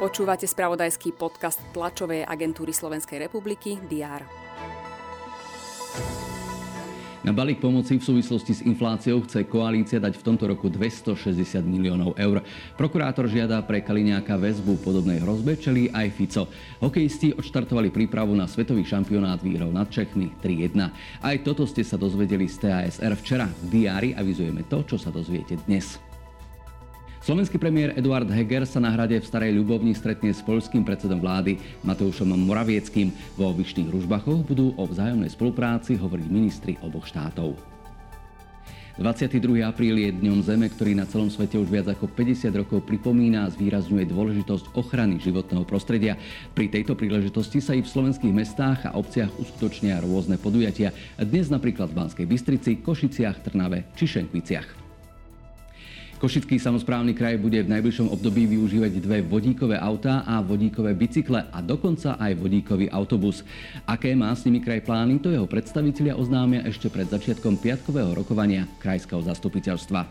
Počúvate spravodajský podcast tlačovej agentúry Slovenskej republiky DR. Na balík pomoci v súvislosti s infláciou chce koalícia dať v tomto roku 260 miliónov eur. Prokurátor žiada pre Kaliňáka väzbu podobnej hrozbe, čelí aj Fico. Hokejisti odštartovali prípravu na svetový šampionát výhrou nad Čechmi 3-1. Aj toto ste sa dozvedeli z TASR včera. V diári avizujeme to, čo sa dozviete dnes. Slovenský premiér Eduard Heger sa na hrade v Starej Ľubovni stretne s poľským predsedom vlády Mateušom Moravieckým. Vo Vyšných Ružbachoch budú o vzájomnej spolupráci hovoriť ministri oboch štátov. 22. apríl je dňom Zeme, ktorý na celom svete už viac ako 50 rokov pripomína a zvýrazňuje dôležitosť ochrany životného prostredia. Pri tejto príležitosti sa i v slovenských mestách a obciach uskutočnia rôzne podujatia. Dnes napríklad v Banskej Bystrici, Košiciach, Trnave či Šenkviciach. Košický samozprávny kraj bude v najbližšom období využívať dve vodíkové autá a vodíkové bicykle a dokonca aj vodíkový autobus. Aké má s nimi kraj plány, to jeho predstavitelia oznámia ešte pred začiatkom piatkového rokovania krajského zastupiteľstva.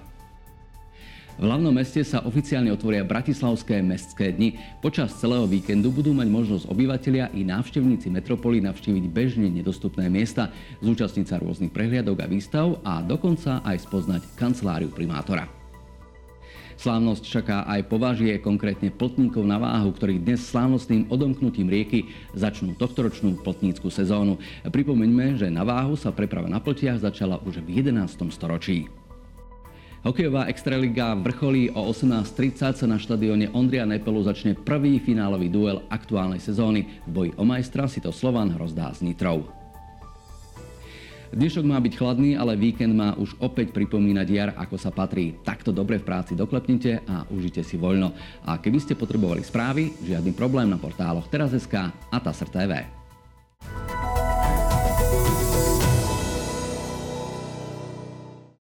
V hlavnom meste sa oficiálne otvoria Bratislavské mestské dni. Počas celého víkendu budú mať možnosť obyvatelia i návštevníci metropoly navštíviť bežne nedostupné miesta, zúčastniť sa rôznych prehliadok a výstav a dokonca aj spoznať kanceláriu primátora. Slávnosť čaká aj považie, konkrétne plotníkov na váhu, ktorí dnes slávnostným odomknutím rieky začnú tohtoročnú plotnícku sezónu. Pripomeňme, že na váhu sa preprava na pltiach začala už v 11. storočí. Hokejová extraliga vrcholí o 18.30 sa na štadióne Ondria Nepelu začne prvý finálový duel aktuálnej sezóny. V boji o majstra si to Slovan rozdá s Nitrou. Dnešok má byť chladný, ale víkend má už opäť pripomínať jar, ako sa patrí. Takto dobre v práci doklepnite a užite si voľno. A keby ste potrebovali správy, žiadny problém na portáloch teraz.sk a TASR TV.